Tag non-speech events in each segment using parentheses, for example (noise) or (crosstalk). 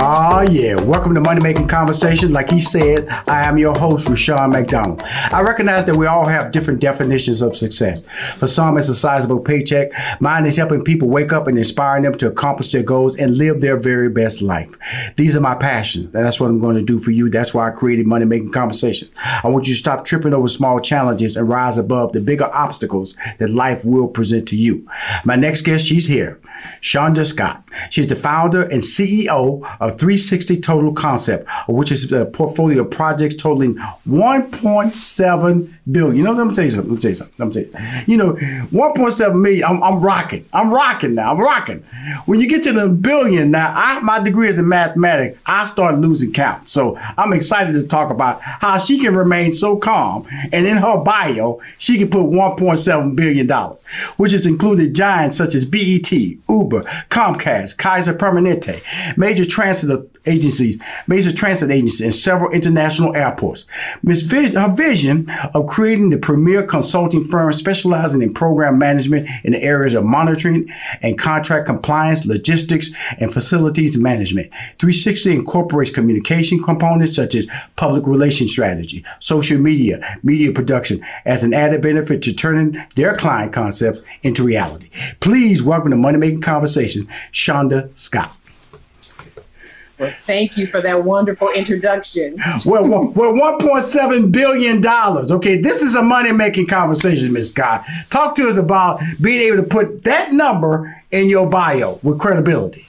Ah, yeah. Welcome to Money Making Conversation. Like he said, I am your host, Rushion McDonald. I recognize that we all have different definitions of success. For some, it's a sizable paycheck. Mine is helping people wake up and inspiring them to accomplish their goals and live their very best life. These are my passions. That's what I'm going to do for you. That's why I created Money Making Conversation. I want you to stop tripping over small challenges and rise above the bigger obstacles that life will present to you. My next guest, she's here. Shonda Scott. She's the founder and CEO of 360 Total Concept, which is a portfolio of projects totaling 1.7 billion. You know, let me tell you something. Let me tell you something. Let me tell you. You know, 1.7 million. I'm, I'm rocking. I'm rocking now. I'm rocking. When you get to the billion now, I my degree is in mathematics. I start losing count. So I'm excited to talk about how she can remain so calm, and in her bio, she can put 1.7 billion dollars, which has included giants such as BET, Uber, Comcast, Kaiser Permanente, major transit agencies, major transit agencies, and several international airports. Ms. Her vision of creating the premier consulting firm specializing in program management in the areas of monitoring and contract compliance, logistics, and facilities management. 360 incorporates communication components such as public relations strategy, social media, media production as an added benefit to turning their client concepts into reality. Please welcome to Money Making Conversation, Shonda Scott. Thank you for that wonderful introduction. well, well, well, $1.7 billion. Okay, this is a money making conversation, Ms. Scott. Talk to us about being able to put that number in your bio with credibility.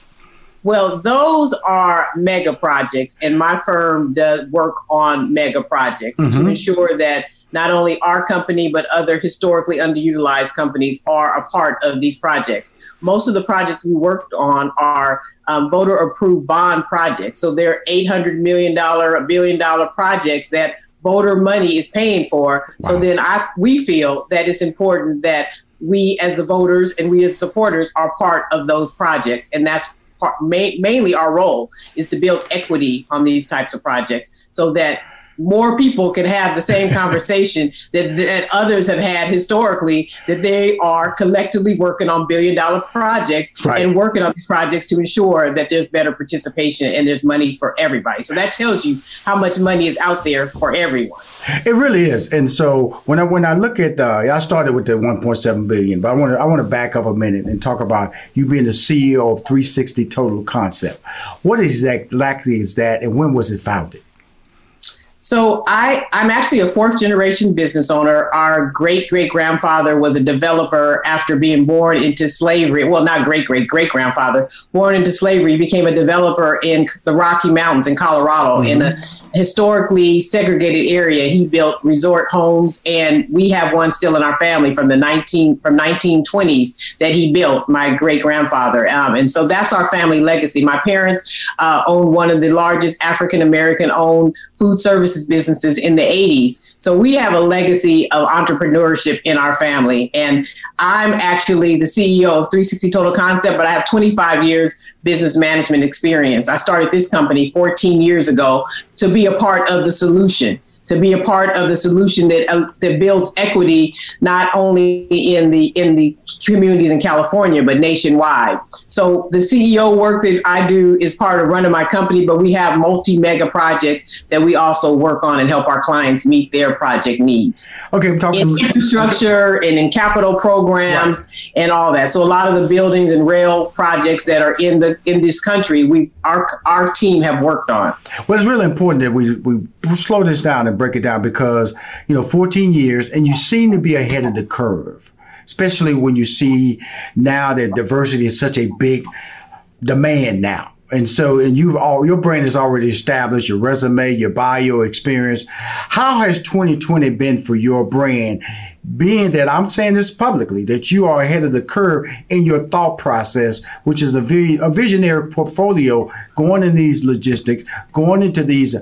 Well, those are mega projects, and my firm does work on mega projects mm-hmm. to ensure that not only our company, but other historically underutilized companies are a part of these projects. Most of the projects we worked on are um, voter approved bond projects. So they're $800 million, a billion dollar projects that voter money is paying for. Wow. So then I, we feel that it's important that we as the voters and we as supporters are part of those projects. And that's part, ma- mainly our role is to build equity on these types of projects so that more people can have the same conversation (laughs) that, that others have had historically, that they are collectively working on billion dollar projects right. and working on these projects to ensure that there's better participation and there's money for everybody. So that tells you how much money is out there for everyone. It really is. And so when I when I look at uh, I started with the 1.7 billion, but I want to I want to back up a minute and talk about you being the CEO of 360 Total Concept. What exactly is that, and when was it founded? So I, I'm actually a fourth generation business owner. Our great great grandfather was a developer after being born into slavery. Well, not great great great grandfather, born into slavery, became a developer in the Rocky Mountains in Colorado mm-hmm. in a historically segregated area. He built resort homes, and we have one still in our family from the 19 from 1920s that he built. My great grandfather, um, and so that's our family legacy. My parents uh, owned one of the largest African American owned food services businesses in the 80s. So we have a legacy of entrepreneurship in our family, and I'm actually the CEO of 360 Total Concept, but I have 25 years business management experience. I started this company 14 years ago to be a part of the solution to be a part of the solution that uh, that builds equity not only in the in the communities in California but nationwide. So the CEO work that I do is part of running my company, but we have multi mega projects that we also work on and help our clients meet their project needs. Okay, I'm talking in infrastructure and in capital programs right. and all that. So a lot of the buildings and rail projects that are in the in this country, we our our team have worked on. Well, it's really important that we we slow this down and break it down because, you know, 14 years and you seem to be ahead of the curve, especially when you see now that diversity is such a big demand now. And so, and you've all, your brand is already established, your resume, your bio experience. How has 2020 been for your brand? Being that I'm saying this publicly, that you are ahead of the curve in your thought process, which is a, very, a visionary portfolio going in these logistics, going into these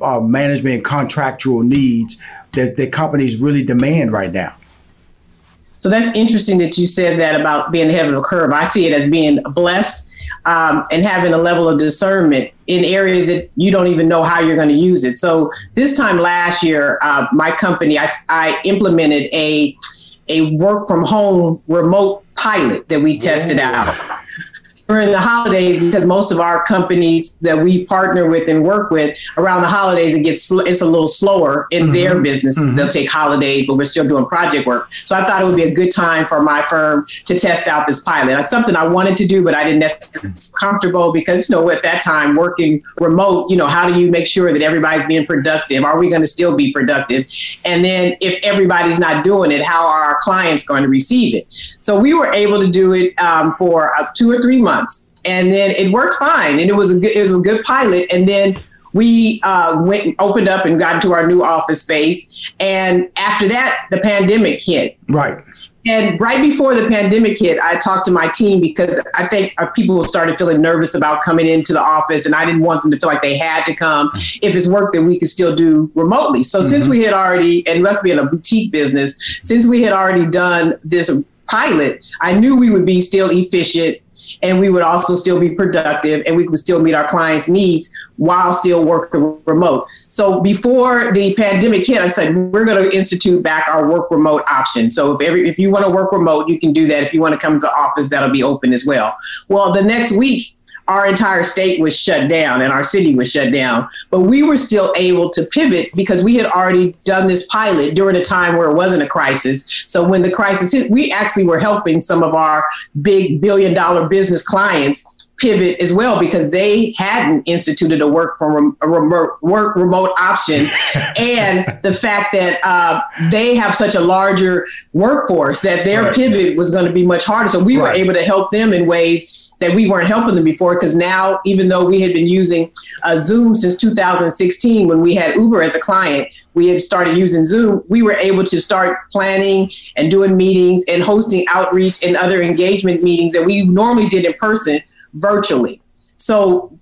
uh, management and contractual needs that the companies really demand right now. So that's interesting that you said that about being ahead of the curve. I see it as being blessed um, and having a level of discernment in areas that you don't even know how you're going to use it. So this time last year, uh, my company, I, I implemented a a work from home remote pilot that we tested out during the holidays because most of our companies that we partner with and work with around the holidays it gets sl- it's a little slower in mm-hmm. their businesses mm-hmm. they'll take holidays but we're still doing project work. So i thought it would be a good time for my firm to test out this pilot. It's something i wanted to do but i didn't necessarily comfortable because you know at that time working remote you know how do you make sure that everybody's being productive? Are we going to still be productive? And then if everybody's not doing it how are our clients going to receive it? So we were able to do it um, for uh, two or three months months, and then it worked fine, and it was a good, it was a good pilot, and then we uh, went opened up and got into our new office space, and after that, the pandemic hit. Right. And right before the pandemic hit, I talked to my team because I think uh, people started feeling nervous about coming into the office, and I didn't want them to feel like they had to come if it's work that we could still do remotely. So mm-hmm. since we had already, and let's be in a boutique business, since we had already done this pilot, I knew we would be still efficient and we would also still be productive and we would still meet our clients' needs while still working remote. So before the pandemic hit, I said we're going to institute back our work remote option. So if every if you want to work remote, you can do that. If you want to come to the office, that'll be open as well. Well, the next week our entire state was shut down and our city was shut down. But we were still able to pivot because we had already done this pilot during a time where it wasn't a crisis. So when the crisis hit, we actually were helping some of our big billion dollar business clients pivot as well because they hadn't instituted a work from a remote work remote option (laughs) and the fact that uh, they have such a larger workforce that their right. pivot was going to be much harder so we right. were able to help them in ways that we weren't helping them before because now even though we had been using uh, zoom since 2016 when we had uber as a client we had started using zoom we were able to start planning and doing meetings and hosting outreach and other engagement meetings that we normally did in person virtually. So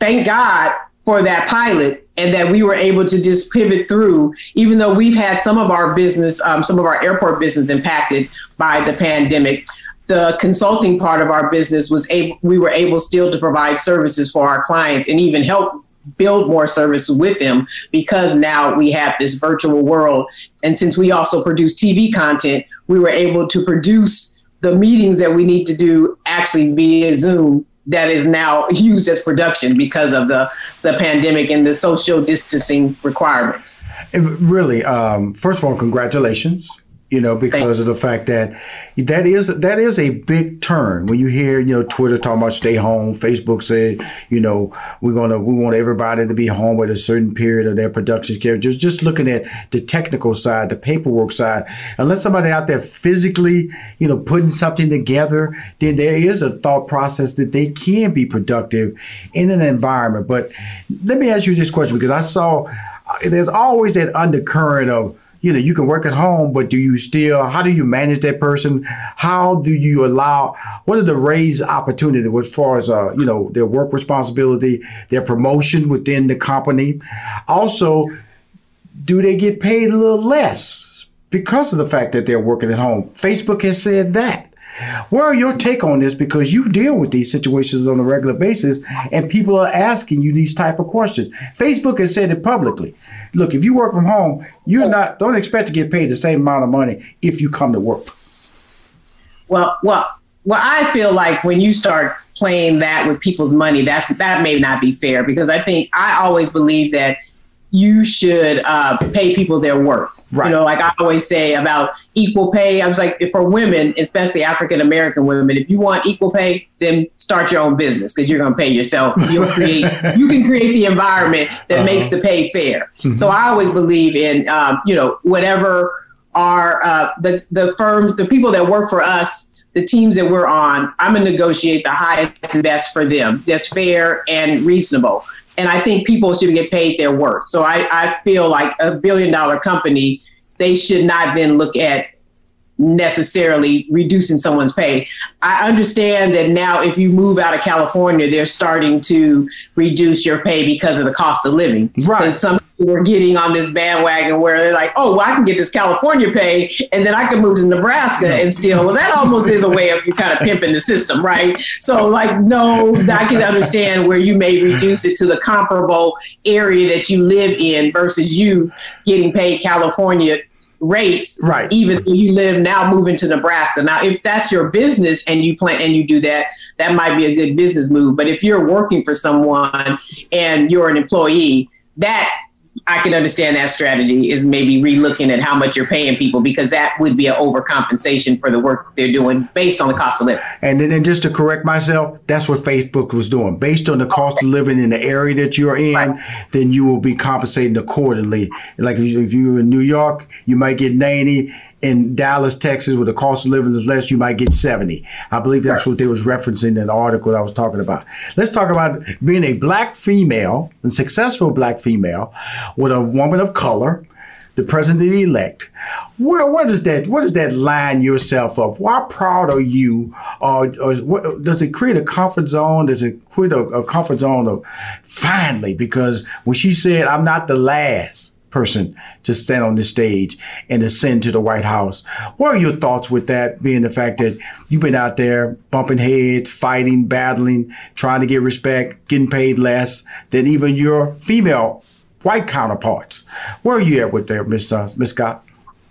thank God for that pilot and that we were able to just pivot through, even though we've had some of our business, um, some of our airport business impacted by the pandemic. The consulting part of our business was able, we were able still to provide services for our clients and even help build more services with them because now we have this virtual world. And since we also produce TV content, we were able to produce the meetings that we need to do actually via Zoom that is now used as production because of the the pandemic and the social distancing requirements. It really, um, first of all, congratulations. You know, because of the fact that that is that is a big turn when you hear, you know, Twitter talking about stay home, Facebook said, you know, we're gonna we want everybody to be home at a certain period of their production care. Just just looking at the technical side, the paperwork side, unless somebody out there physically, you know, putting something together, then there is a thought process that they can be productive in an environment. But let me ask you this question because I saw there's always that undercurrent of you know you can work at home but do you still how do you manage that person how do you allow what are the raise opportunity as far as uh, you know their work responsibility their promotion within the company also do they get paid a little less because of the fact that they're working at home facebook has said that where your take on this? Because you deal with these situations on a regular basis, and people are asking you these type of questions. Facebook has said it publicly. Look, if you work from home, you're oh. not don't expect to get paid the same amount of money if you come to work. Well, well, well, I feel like when you start playing that with people's money, that's that may not be fair because I think I always believe that you should uh, pay people their worth. Right. You know, like I always say about equal pay. I was like, for women, especially African American women, if you want equal pay, then start your own business because you're going to pay yourself. You'll create, (laughs) you can create the environment that uh-huh. makes the pay fair. Mm-hmm. So I always believe in, um, you know, whatever are uh, the the firms, the people that work for us the teams that we're on, I'm going to negotiate the highest and best for them that's fair and reasonable and I think people should get paid their worth. So I, I feel like a billion dollar company, they should not then look at necessarily reducing someone's pay. I understand that now if you move out of California, they're starting to reduce your pay because of the cost of living. Right. Some people are getting on this bandwagon where they're like, oh, well, I can get this California pay and then I can move to Nebraska and still, well, that almost is a way of you kind of pimping the system, right? So like, no, I can understand where you may reduce it to the comparable area that you live in versus you getting paid California rates, right? Even though you live now moving to Nebraska. Now, if that's your business and you plan and you do that, that might be a good business move. But if you're working for someone and you're an employee, that I can understand that strategy is maybe relooking at how much you're paying people because that would be an overcompensation for the work they're doing based on the cost of living. And then and just to correct myself, that's what Facebook was doing. Based on the cost of living in the area that you're in, right. then you will be compensated accordingly. Like if you're in New York, you might get 90 in Dallas, Texas, where the cost of living is less, you might get 70. I believe that's right. what they was referencing in the article I was talking about. Let's talk about being a black female, a successful black female, with a woman of color, the president elect. Where what is that? What does that line yourself up? How proud are you? Uh, or, or what, does it create a comfort zone? Does it create a, a comfort zone of finally? Because when she said, "I'm not the last," person to stand on the stage and ascend to the White House. What are your thoughts with that, being the fact that you've been out there bumping heads, fighting, battling, trying to get respect, getting paid less than even your female white counterparts? Where are you at with there, Miss uh, Miss Scott?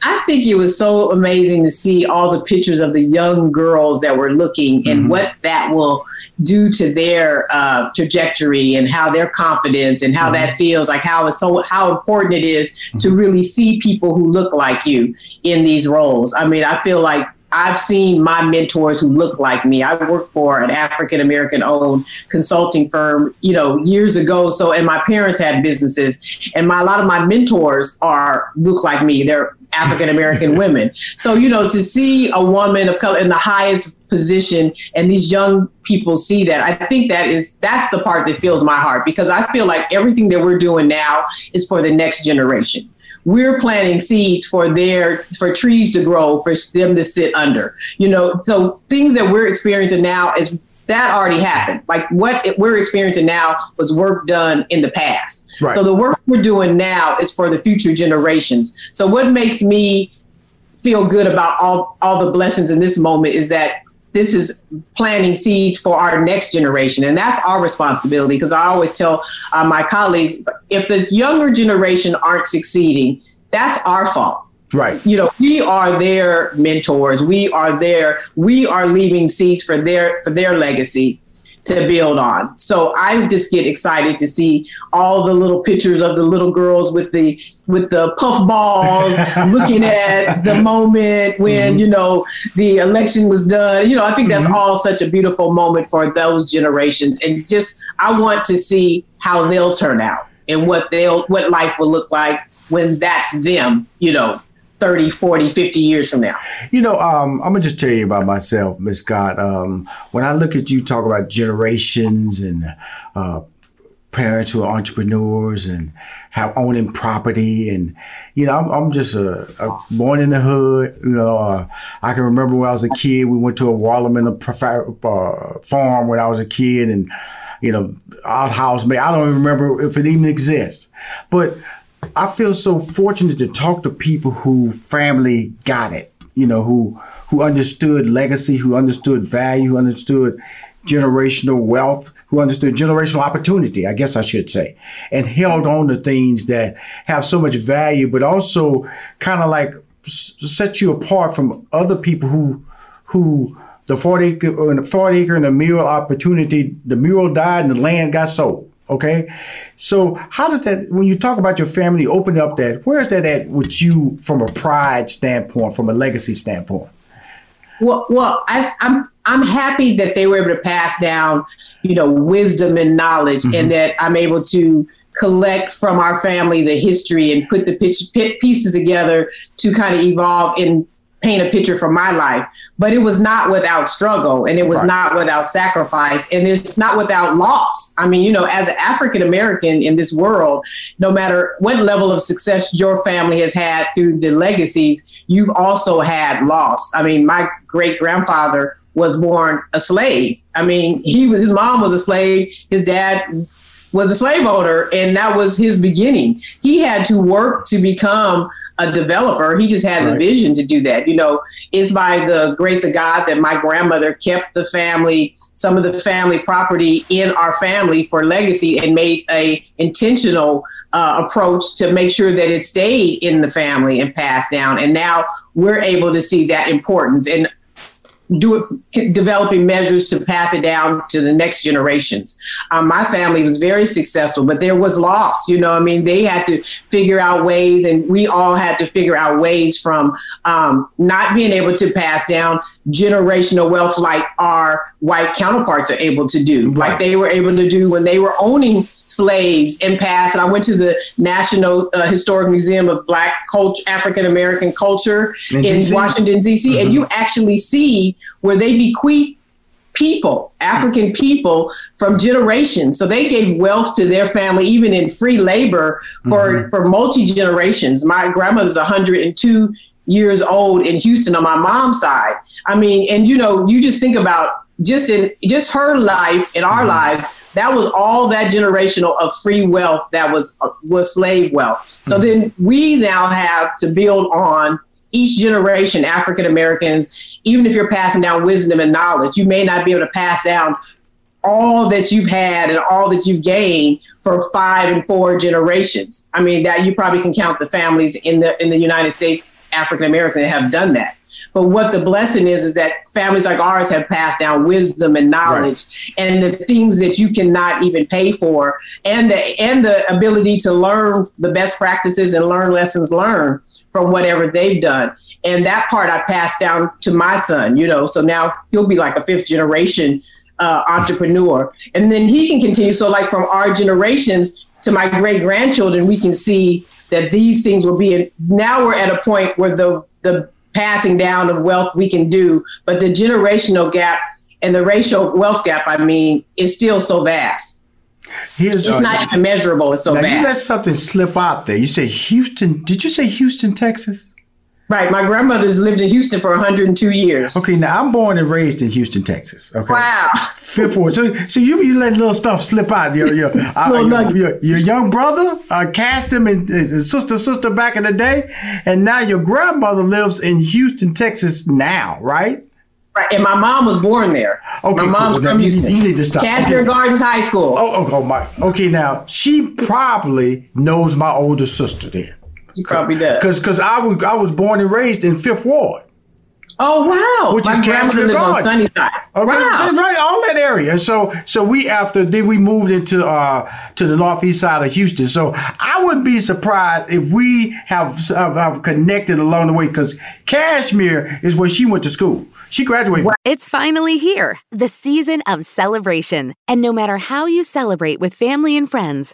I think it was so amazing to see all the pictures of the young girls that were looking and mm-hmm. what that will do to their uh, trajectory and how their confidence and how mm-hmm. that feels like how it's so how important it is mm-hmm. to really see people who look like you in these roles. I mean, I feel like I've seen my mentors who look like me. I worked for an African American owned consulting firm, you know, years ago. So, and my parents had businesses, and my a lot of my mentors are look like me. They're African American (laughs) women. So, you know, to see a woman of color in the highest position and these young people see that, I think that is that's the part that fills my heart because I feel like everything that we're doing now is for the next generation. We're planting seeds for their for trees to grow, for them to sit under. You know, so things that we're experiencing now is that already happened. Like what we're experiencing now was work done in the past. Right. So the work we're doing now is for the future generations. So what makes me feel good about all, all the blessings in this moment is that this is planting seeds for our next generation. And that's our responsibility because I always tell uh, my colleagues if the younger generation aren't succeeding, that's our fault Right. You know, we are their mentors. We are their we are leaving seeds for their for their legacy. to build on. So I just get excited to see all the little pictures of the little girls with the with the puff balls (laughs) looking at the moment when mm-hmm. you know the election was done. You know, I think that's mm-hmm. all such a beautiful moment for those generations and just I want to see how they'll turn out and what they'll what life will look like when that's them, you know, 30, 40, 50 years from now? You know, um, I'm going to just tell you about myself, Miss Scott. Um, when I look at you talk about generations and uh, parents who are entrepreneurs and have owning property and you know I'm, I'm just a, a, born in the hood you know uh, I can remember when I was a kid we went to a Wallman uh, farm when I was a kid and you know outhouse I don't even remember if it even exists but I feel so fortunate to talk to people who family got it, you know, who who understood legacy, who understood value, who understood generational wealth, who understood generational opportunity, I guess I should say, and held on to things that have so much value, but also kind of like set you apart from other people who who the 40 acre, uh, the 40 acre and the mural opportunity, the mural died and the land got sold. Okay. So how does that, when you talk about your family, open up that, where's that at with you from a pride standpoint, from a legacy standpoint? Well, well, I, am I'm, I'm happy that they were able to pass down, you know, wisdom and knowledge, mm-hmm. and that I'm able to collect from our family the history and put the pitch, pieces together to kind of evolve and paint a picture for my life but it was not without struggle and it was right. not without sacrifice and it's not without loss. I mean, you know, as an African American in this world, no matter what level of success your family has had through the legacies, you've also had loss. I mean, my great grandfather was born a slave. I mean, he was his mom was a slave, his dad was a slave owner, and that was his beginning. He had to work to become a developer. He just had right. the vision to do that. You know, it's by the grace of God that my grandmother kept the family, some of the family property in our family for legacy and made a intentional uh, approach to make sure that it stayed in the family and passed down. And now we're able to see that importance. And do it, developing measures to pass it down to the next generations. Um, my family was very successful, but there was loss. You know, I mean, they had to figure out ways, and we all had to figure out ways from um, not being able to pass down generational wealth like our white counterparts are able to do, right. like they were able to do when they were owning slaves and past. And I went to the National uh, Historic Museum of Black Culture, African American Culture in, in Washington D.C., mm-hmm. and you actually see where they bequeath people, African people from generations. So they gave wealth to their family, even in free labor for, mm-hmm. for multi generations. My grandmother's 102 years old in Houston on my mom's side. I mean, and you know, you just think about just in just her life and our mm-hmm. lives that was all that generational of free wealth that was was slave wealth. So mm-hmm. then we now have to build on each generation, African Americans, even if you're passing down wisdom and knowledge, you may not be able to pass down all that you've had and all that you've gained for five and four generations. I mean, that you probably can count the families in the in the United States, African American, that have done that. But what the blessing is, is that families like ours have passed down wisdom and knowledge right. and the things that you cannot even pay for and the, and the ability to learn the best practices and learn lessons learned from whatever they've done. And that part I passed down to my son, you know, so now he'll be like a fifth generation uh, entrepreneur. And then he can continue. So, like from our generations to my great grandchildren, we can see that these things will be. In, now we're at a point where the the passing down of wealth we can do, but the generational gap and the racial wealth gap, I mean, is still so vast. Here's, it's not even measurable. It's so now You let something slip out there. You say Houston. Did you say Houston, Texas? Right. My grandmother's lived in Houston for 102 years. Okay. Now I'm born and raised in Houston, Texas. Okay. Wow. Fifth ward. So, so you be letting little stuff slip out. Your your, (laughs) uh, your, your, your, young brother uh, cast him and uh, sister sister back in the day, and now your grandmother lives in Houston, Texas now, right? Right, and my mom was born there. Okay, my mom's cool. from Houston. You, need to stop. Kashmere okay. Gardens High School. Oh, oh, oh, my. Okay, now she probably knows my older sister then. She probably does. Because because I was I was born and raised in Fifth Ward. Oh wow! Which My is grandmother Kashmere on Gardens. Sunnyside. Okay, Wow. right, all that area. So, so we after then we moved into uh to the northeast side of Houston. So I wouldn't be surprised if we have have, have connected along the way because Kashmere is where she went to school. She graduated. It's finally here, the season of celebration. And no matter how you celebrate with family and friends,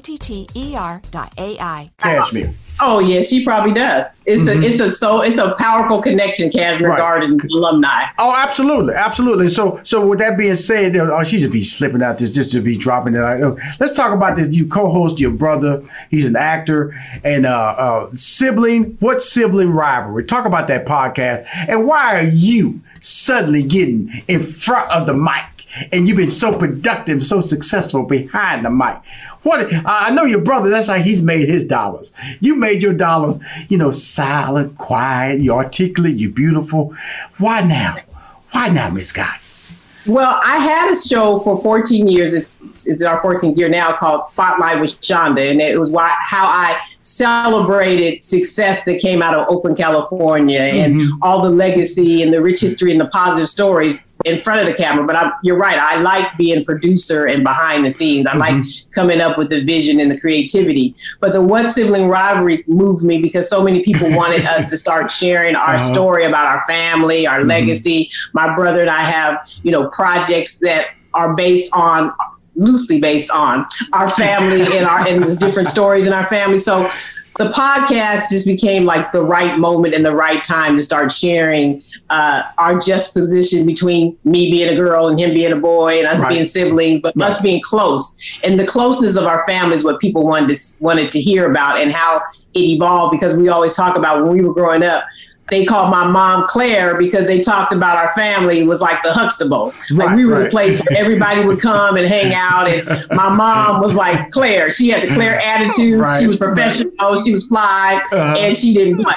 T T E R dot AI. Kashmere. Oh yeah, she probably does. It's a it's a so it's a powerful connection, Kashmere Right. Garden alumni. Oh, absolutely, absolutely. So, so with that being said, oh, she should be slipping out this, just to be dropping it. Like, let's talk about this. You co-host your brother. He's an actor and uh, uh, sibling. What sibling rivalry? Talk about that podcast and why are you suddenly getting in front of the mic? And you've been so productive, so successful behind the mic. What I know your brother. That's how he's made his dollars. You made your dollars, you know, silent, quiet. You're articulate. You're beautiful. Why now? Why now, Miss Scott? Well, I had a show for 14 years. It's, it's our 14th year now called Spotlight with Shonda. And it was why, how I celebrated success that came out of Oakland, California and mm-hmm. all the legacy and the rich history and the positive stories in front of the camera. But I'm, you're right. I like being producer and behind the scenes. I like mm-hmm. coming up with the vision and the creativity. But the What Sibling Rivalry moved me because so many people (laughs) wanted us to start sharing our uh-huh. story about our family, our mm-hmm. legacy. My brother and I have, you know, projects that are based on loosely based on our family and our and the different (laughs) stories in our family. So the podcast just became like the right moment and the right time to start sharing uh, our just position between me being a girl and him being a boy and us Right. being siblings, but us being close. And the closeness of our family is what people wanted to wanted to hear about and how it evolved because we always talk about when we were growing up. They called my mom Claire because they talked about our family was like the Huxtables. Like we were the place where everybody would come and hang out. And my mom was like Claire. She had the Claire (laughs) attitude. Right, She was professional. She was fly, Uh-huh. and she didn't play.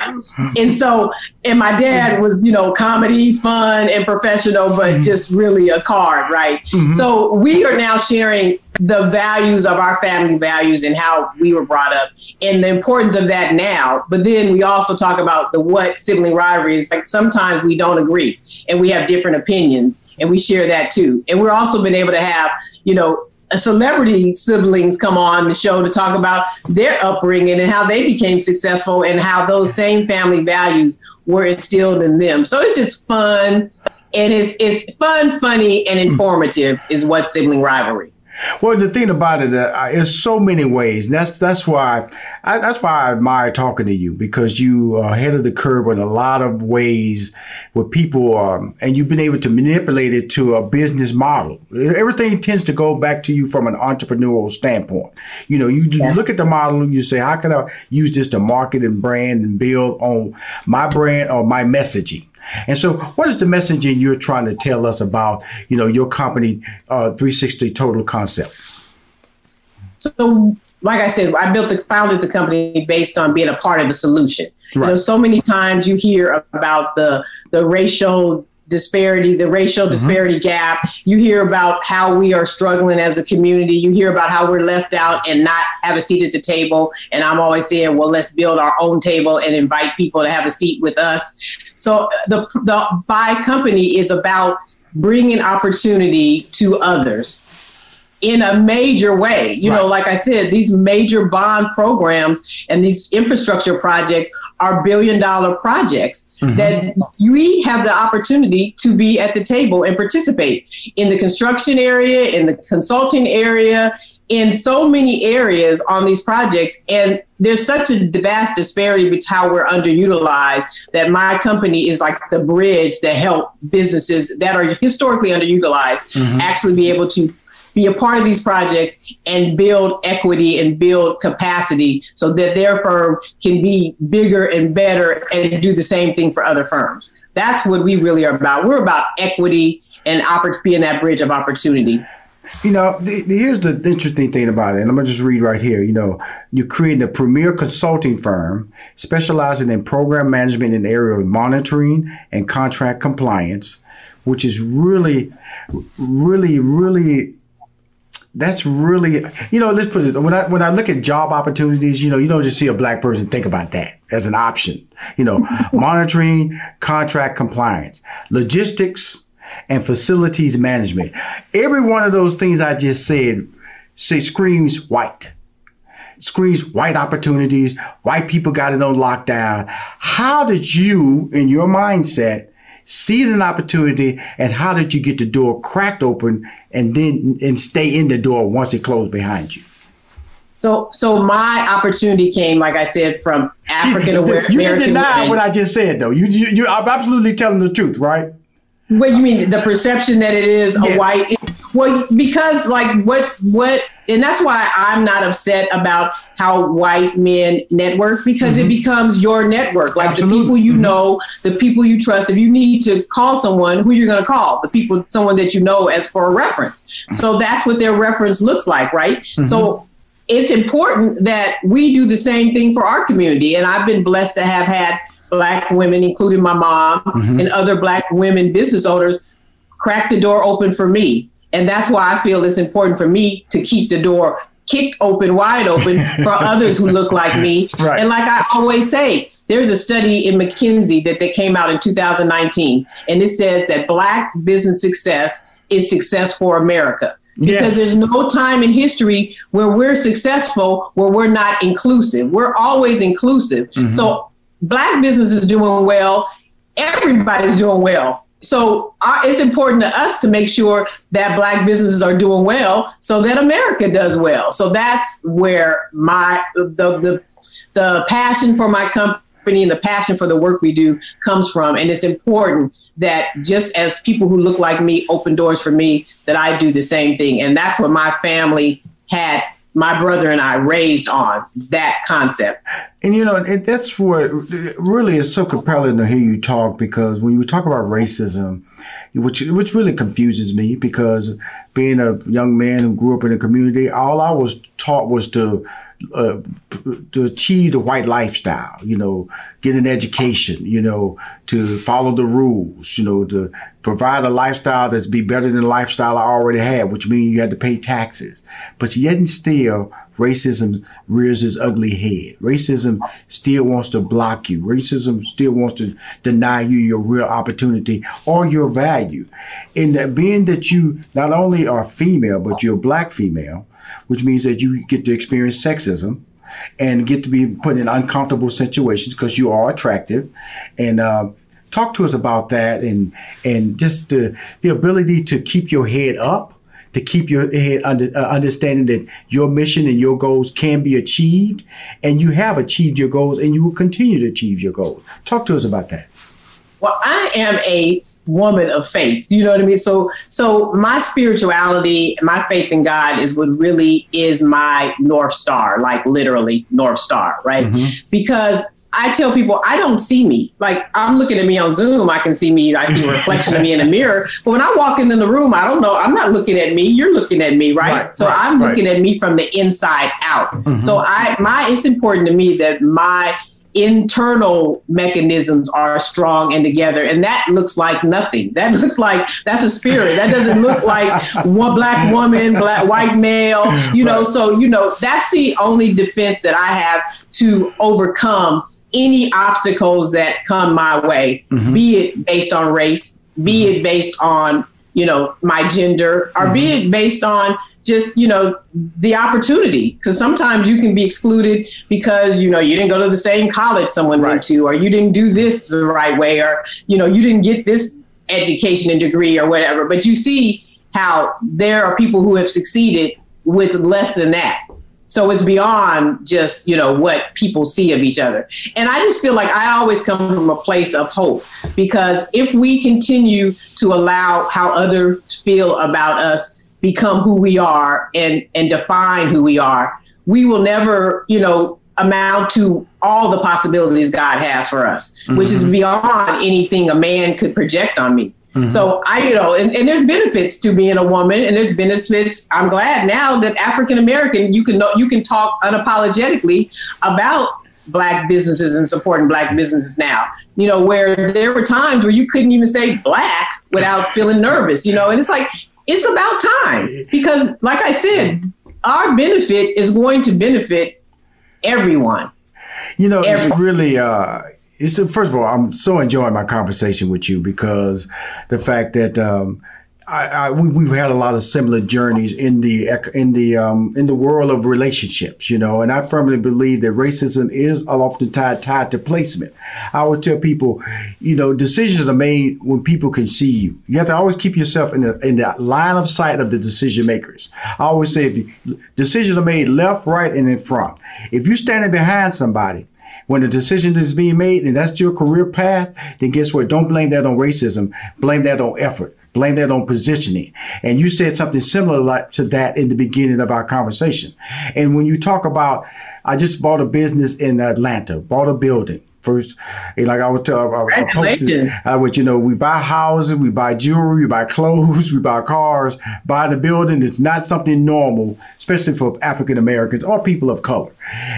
And so, and my dad was, you know, comedy, fun, and professional, but Mm-hmm. just really a card, right? So we are now sharing the values of our family values and how we were brought up and the importance of that now. But then we also talk about the what sibling rivalry is like sometimes we don't agree and we have different opinions and we share that too. And we're also been able to have, you know, a celebrity siblings come on the show to talk about their upbringing and how they became successful and how those same family values were instilled in them. So it's just fun and it's it's fun, funny, and hmm. informative is what sibling rivalry. Well, the thing about it, uh, is so many ways. That's that's why I, that's why I admire talking to you because you are ahead of the curve in a lot of ways with people, um, and you've been able to manipulate it to a business model. Everything tends to go back to you from an entrepreneurial standpoint. You know, you, yes. look at the model, and you say, how can I use this to market and brand and build on my brand or my messaging? And so, what is the messaging you're trying to tell us about, you know, your company, uh, 360 Total Concept? So, like I said, I built the founded the company based on being a part of the solution. Right. You know, so many times you hear about the the racial disparity, the racial mm-hmm. disparity gap. You hear about how we are struggling as a community. You hear about how we're left out and not have a seat at the table. And I'm always saying, well, let's build our own table and invite people to have a seat with us. So the the buy company is about bringing opportunity to others in a major way. You right. know, like I said, these major bond programs and these infrastructure projects are billion dollar projects mm-hmm. that we have the opportunity to be at the table and participate in the construction area, in the consulting area, in so many areas on these projects. And there's such a vast disparity between how we're underutilized that my company is like the bridge that help businesses that are historically underutilized mm-hmm. actually be able to be a part of these projects and build equity and build capacity so that their firm can be bigger and better and do the same thing for other firms. That's what we really are about. We're about equity and oppor- being that bridge of opportunity. You know, the, the, here's the interesting thing about it, and I'm gonna just read right here. You know, you're creating a premier consulting firm specializing in program management in the area of monitoring and contract compliance, which is really, really, really that's really you know let's put it when i when i look at job opportunities you know you don't just see a black person think about that as an option you know (laughs) monitoring contract compliance logistics and facilities management every one of those things i just said say screams white screams white opportunities white people got it on lockdown how did you in your mindset see an opportunity, and how did you get the door cracked open and then and stay in the door once it closed behind you? So, so my opportunity came, like I said, from African American. You didn't deny what I just said, though. You, you, you, I'm absolutely telling the truth, right? What you mean? The perception that it is yes. a white. Well, because like what what, and that's why I'm not upset about how white men network because mm-hmm. it becomes your network. Like Absolutely. the people you mm-hmm. know, the people you trust. If you need to call someone, who you're going to call? The people, someone that you know as for a reference. Mm-hmm. So that's what their reference looks like, right? Mm-hmm. So it's important that we do the same thing for our community. And I've been blessed to have had black women, including my mom mm-hmm. and other black women business owners, crack the door open for me. And that's why I feel it's important for me to keep the door kicked open, wide open for (laughs) others who look like me. Right. And like I always say, there's a study in McKinsey that, that came out in 2019, and it said that Black business success is success for America. Because yes. there's no time in history where we're successful where we're not inclusive. We're always inclusive. Mm-hmm. So Black business is doing well. Everybody's doing well. So our, it's important to us to make sure that black businesses are doing well so that america does well. So that's where my the the, the passion for my company and the passion for the work we do comes from. And it's important that just as people who look like me open doors for me that i do the same thing. And that's what my family had my brother and I raised on that concept. And you know, and that's what really is so compelling to hear you talk because when you talk about racism, which which really confuses me because being a young man who grew up in a community, all I was taught was to uh, to achieve the white lifestyle, you know, get an education, you know, to follow the rules, you know, to provide a lifestyle that's be better than the lifestyle I already had, which means you had to pay taxes. But yet and still, racism rears its ugly head. Racism still wants to block you. Racism still wants to deny you your real opportunity or your value. And being that you not only are female, but you're black female, which means that you get to experience sexism and get to be put in uncomfortable situations because you are attractive. And uh, talk to us about that and and just the the ability to keep your head up to keep your head under uh, understanding that your mission and your goals can be achieved, and you have achieved your goals, and you will continue to achieve your goals. Talk to us about that. Well, I am a woman of faith. You know what I mean? So, so my spirituality, my faith in God is what really is my north star, like literally north star, right? Mm-hmm. Because I tell people I don't see me. Like I'm looking at me on Zoom, I can see me. I see a reflection of me in a mirror. But when I walk into the room, I don't know. I'm not looking at me. You're looking at me, right? right so right, I'm looking right. at me from the inside out. Mm-hmm. So I my it's important to me that my internal mechanisms are strong and together and that looks like nothing that (laughs) looks like that's a spirit that doesn't look like one black woman black white male you know right. so you know that's the only defense that i have to overcome any obstacles that come my way mm-hmm. be it based on race be mm-hmm. it based on you know my gender or mm-hmm. be it based on just you know the opportunity because sometimes you can be excluded because you know you didn't go to the same college someone right. went to or you didn't do this the right way or you know you didn't get this education and degree or whatever but you see how there are people who have succeeded with less than that so it's beyond just you know what people see of each other and i just feel like i always come from a place of hope because if we continue to allow how others feel about us become who we are and and define who we are, we will never, you know, amount to all the possibilities God has for us, mm-hmm. which is mm-hmm. beyond anything a man could project on me. Mm-hmm. So I, you know, and, and, there's benefits to being a woman, and there's benefits. I'm glad now that African American, you can know, you can talk unapologetically about black businesses and supporting black businesses now. You know, where there were times where you couldn't even say black without feeling nervous. You know, and it's like it's about time because, like I said, our benefit is going to benefit everyone. You know, everyone. it's really. Uh, it's first of all, I'm so enjoying my conversation with you because the fact that um, I, I, we, have had a lot of similar journeys in the in the um, in the world of relationships, you know, and I firmly believe that racism is often tied tied to placement. I always tell people, you know, decisions are made when people can see you. You have to always keep yourself in the in the line of sight of the decision makers. I always say, if you, decisions are made left, right, and in front. If you're standing behind somebody, when the decision is being made and that's your career path, then guess what? Don't blame that on racism. Blame that on effort. Blame that on positioning. And you said something similar like to that in the beginning of our conversation. And when you talk about, I just bought a business in Atlanta, bought a building. First, like I was telling, I, I would, you know, we buy houses, we buy jewelry, we buy clothes, (laughs) we buy cars. buy the building It's not something normal, especially for African Americans or people of color.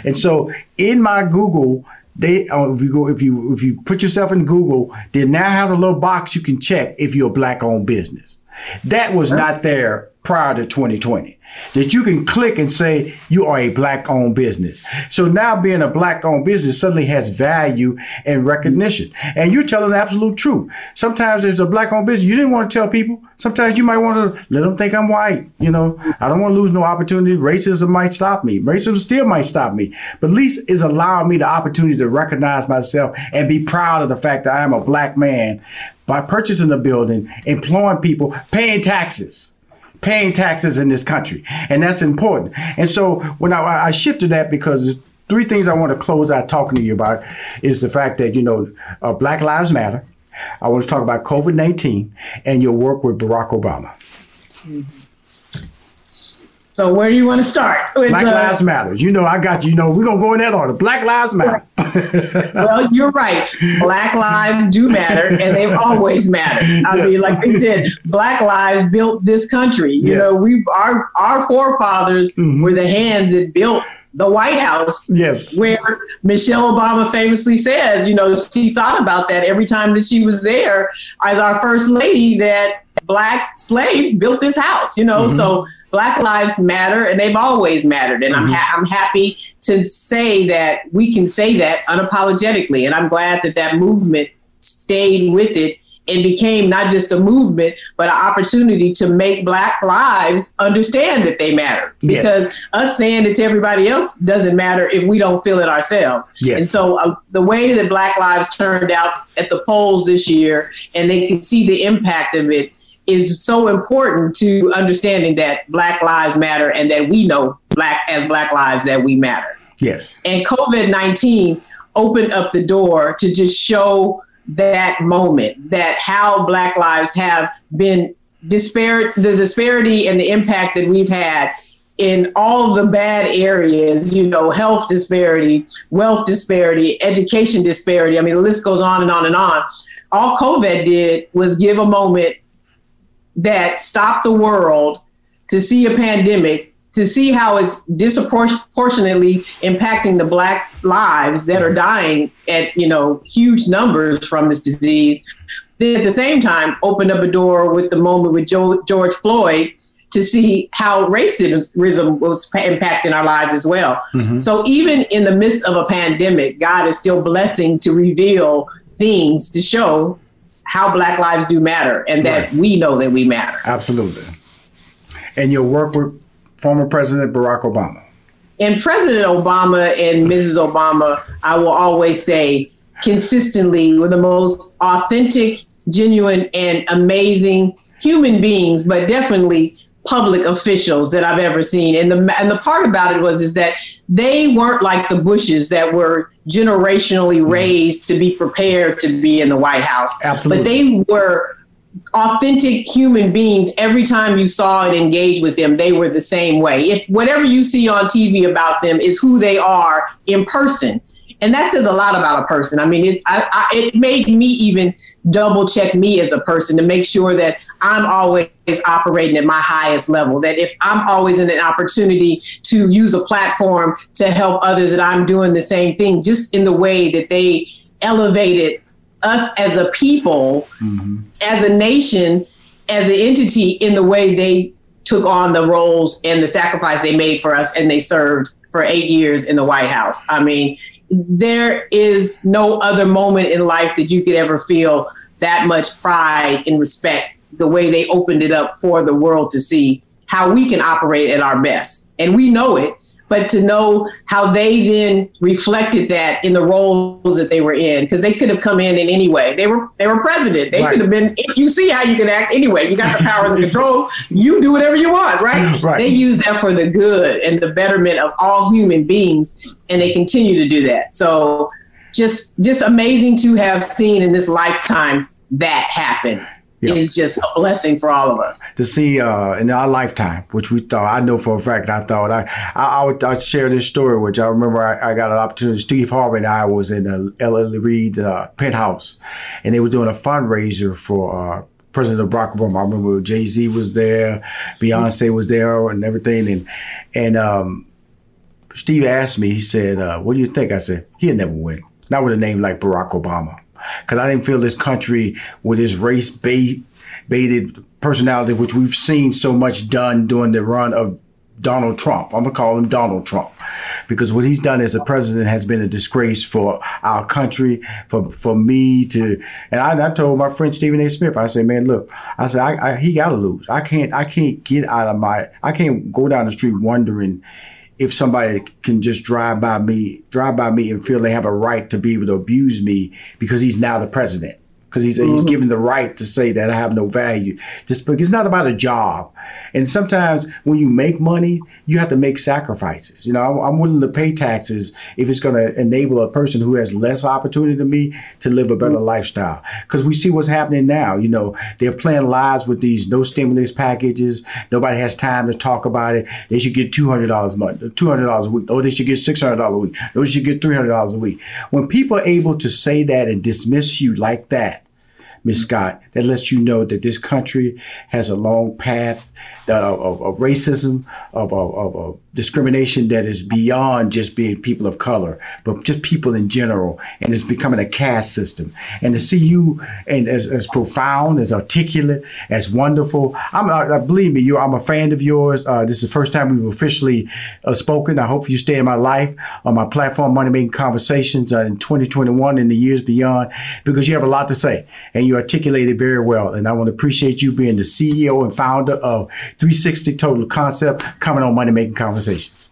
And so, in my Google, they uh, if you go if you if you put yourself in Google, they now have a little box you can check if you're a black owned business. That was not there prior to 2020 that you can click and say you are a black owned business. So now being a black owned business suddenly has value and recognition. And you're telling the absolute truth. Sometimes there's a black owned business you didn't want to tell people. Sometimes you might want to let them think I'm white. You know, I don't want to lose no opportunity. Racism might stop me. Racism still might stop me. But at least it's allowing me the opportunity to recognize myself and be proud of the fact that I am a black man by purchasing a building, employing people, paying taxes paying taxes in this country. And that's important. And so when I, I shifted that because three things I want to close out talking to you about is the fact that, you know, uh, Black Lives Matter. I want to talk about COVID 19 and your work with Barack Obama. Mm-hmm. So where do you want to start? With, Black uh, Lives Matter. You know, I got you. You know, we're gonna go in that order. Black Lives Matter. (laughs) well, you're right. Black lives do matter, and they've (laughs) always mattered. I yes. mean, like they said, Black lives built this country. You yes. know, we our our forefathers mm-hmm. were the hands that built the White House. Yes. Where Michelle Obama famously says, you know, she thought about that every time that she was there as our first lady that black slaves built this house, you know. Mm-hmm. So Black Lives Matter, and they've always mattered. And mm-hmm. I'm, ha- I'm happy to say that we can say that unapologetically. And I'm glad that that movement stayed with it and became not just a movement, but an opportunity to make Black lives understand that they matter. Because yes. us saying it to everybody else doesn't matter if we don't feel it ourselves. Yes. And so uh, the way that Black lives turned out at the polls this year, and they can see the impact of it is so important to understanding that Black lives matter and that we know Black as Black lives that we matter. Yes. And COVID 19 opened up the door to just show that moment that how Black lives have been disparate, the disparity and the impact that we've had in all the bad areas, you know, health disparity, wealth disparity, education disparity. I mean, the list goes on and on and on. All COVID did was give a moment that stopped the world to see a pandemic, to see how it's disproportionately impacting the black lives that are dying at, you know, huge numbers from this disease. Then at the same time, opened up a door with the moment with George Floyd to see how racism was impacting our lives as well. Mm-hmm. So even in the midst of a pandemic, God is still blessing to reveal things to show how Black lives do matter and that right. we know that we matter. Absolutely. And your work with former President Barack Obama. And President Obama and Mrs. Obama, I will always say consistently were the most authentic, genuine, and amazing human beings, but definitely public officials that I've ever seen. And the and the part about it was is that they weren't like the Bushes that were generationally mm-hmm. raised to be prepared to be in the White House. Absolutely. But they were authentic human beings every time you saw and engaged with them they were the same way if whatever you see on tv about them is who they are in person and that says a lot about a person. I mean, it, I, I, it made me even double check me as a person to make sure that I'm always operating at my highest level. That if I'm always in an opportunity to use a platform to help others, that I'm doing the same thing, just in the way that they elevated us as a people, mm-hmm. as a nation, as an entity, in the way they took on the roles and the sacrifice they made for us, and they served for eight years in the White House. I mean, there is no other moment in life that you could ever feel that much pride and respect the way they opened it up for the world to see how we can operate at our best. And we know it but to know how they then reflected that in the roles that they were in because they could have come in in any way. They were they were president. They right. could have been you see how you can act anyway you got the power and the control you do whatever you want right? (laughs) right. They use that for the good and the betterment of all human beings and they continue to do that. So just just amazing to have seen in this lifetime that happen yep. is just a blessing for all of us. To see uh, in our lifetime, which we thought, I know for a fact, I thought I I, I would I'd share this story, which I remember I, I, got an opportunity. Steve Harvey and I was in the L.A. Reid uh, penthouse, and they were doing a fundraiser for. Uh, President Barack Obama. I remember Jay Z was there, Beyonce was there, and everything. And and um, Steve asked me, he said, uh, "What do you think?" I said, "He'll never win. Not with a name like Barack Obama." Because I didn't feel this country with its race baited personality, which we've seen so much done during the run of Donald Trump. I'm gonna call him Donald Trump because what he's done as a president has been a disgrace for our country, for for me to. And I, I told my friend Stephen A. Smith, I said, man, look, I said, I, I, he got to lose. I can't, I can't get out of my, I can't go down the street wondering if somebody can just drive by me, drive by me and feel they have a right to be able to abuse me because he's now the president because he's, mm-hmm. he's given the right to say that I have no value. Just because it's not about a job. And sometimes when you make money, you have to make sacrifices. You know, I'm, I'm willing to pay taxes if it's going to enable a person who has less opportunity than me to live a better mm-hmm. lifestyle. Because we see what's happening now. You know, they're playing lives with these no stimulus packages. Nobody has time to talk about it. They should get two hundred dollars a month, two hundred dollars a week. Oh, they should get six hundred dollars a week. Or they should get three hundred dollars a week. When people are able to say that and dismiss you like that, Miss Scott, that lets you know that this country has a long path uh, of, of, racism, of, of, of, discrimination that is beyond just being people of color, but just people in general, and it's becoming a caste system. And to see you and as, as profound, as articulate, as wonderful, I'm uh, believe me, you, I'm a fan of yours. Uh, this is the first time we've officially uh, spoken. I hope you stay in my life on my platform, Money Making Conversations, uh, in 2021 and the years beyond, because you have a lot to say and you articulate it very well. And I want to appreciate you being the CEO and founder of 360 Total Concept coming on Money Making Conversations.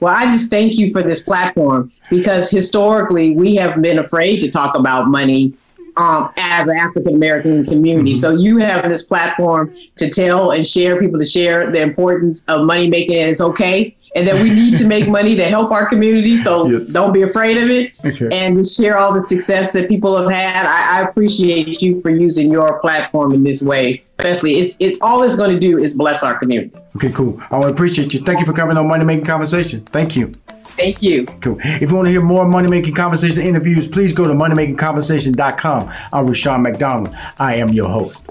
Well, I just thank you for this platform because historically we have been afraid to talk about money um, as an African American community. Mm-hmm. So you have this platform to tell and share people to share the importance of money making, and it's okay and that we need to make (laughs) money to help our community. So yes. don't be afraid of it okay. and to share all the success that people have had. I, I, appreciate you for using your platform in this way. Especially, it's, it's all it's going to do is bless our community. Okay, cool. I appreciate you. Thank you for coming on Money Making Conversation. Thank you. Thank you. Cool. If you want to hear more Money Making Conversation interviews, please go to moneymakingconversation.com. I'm Rushion McDonald. I am your host.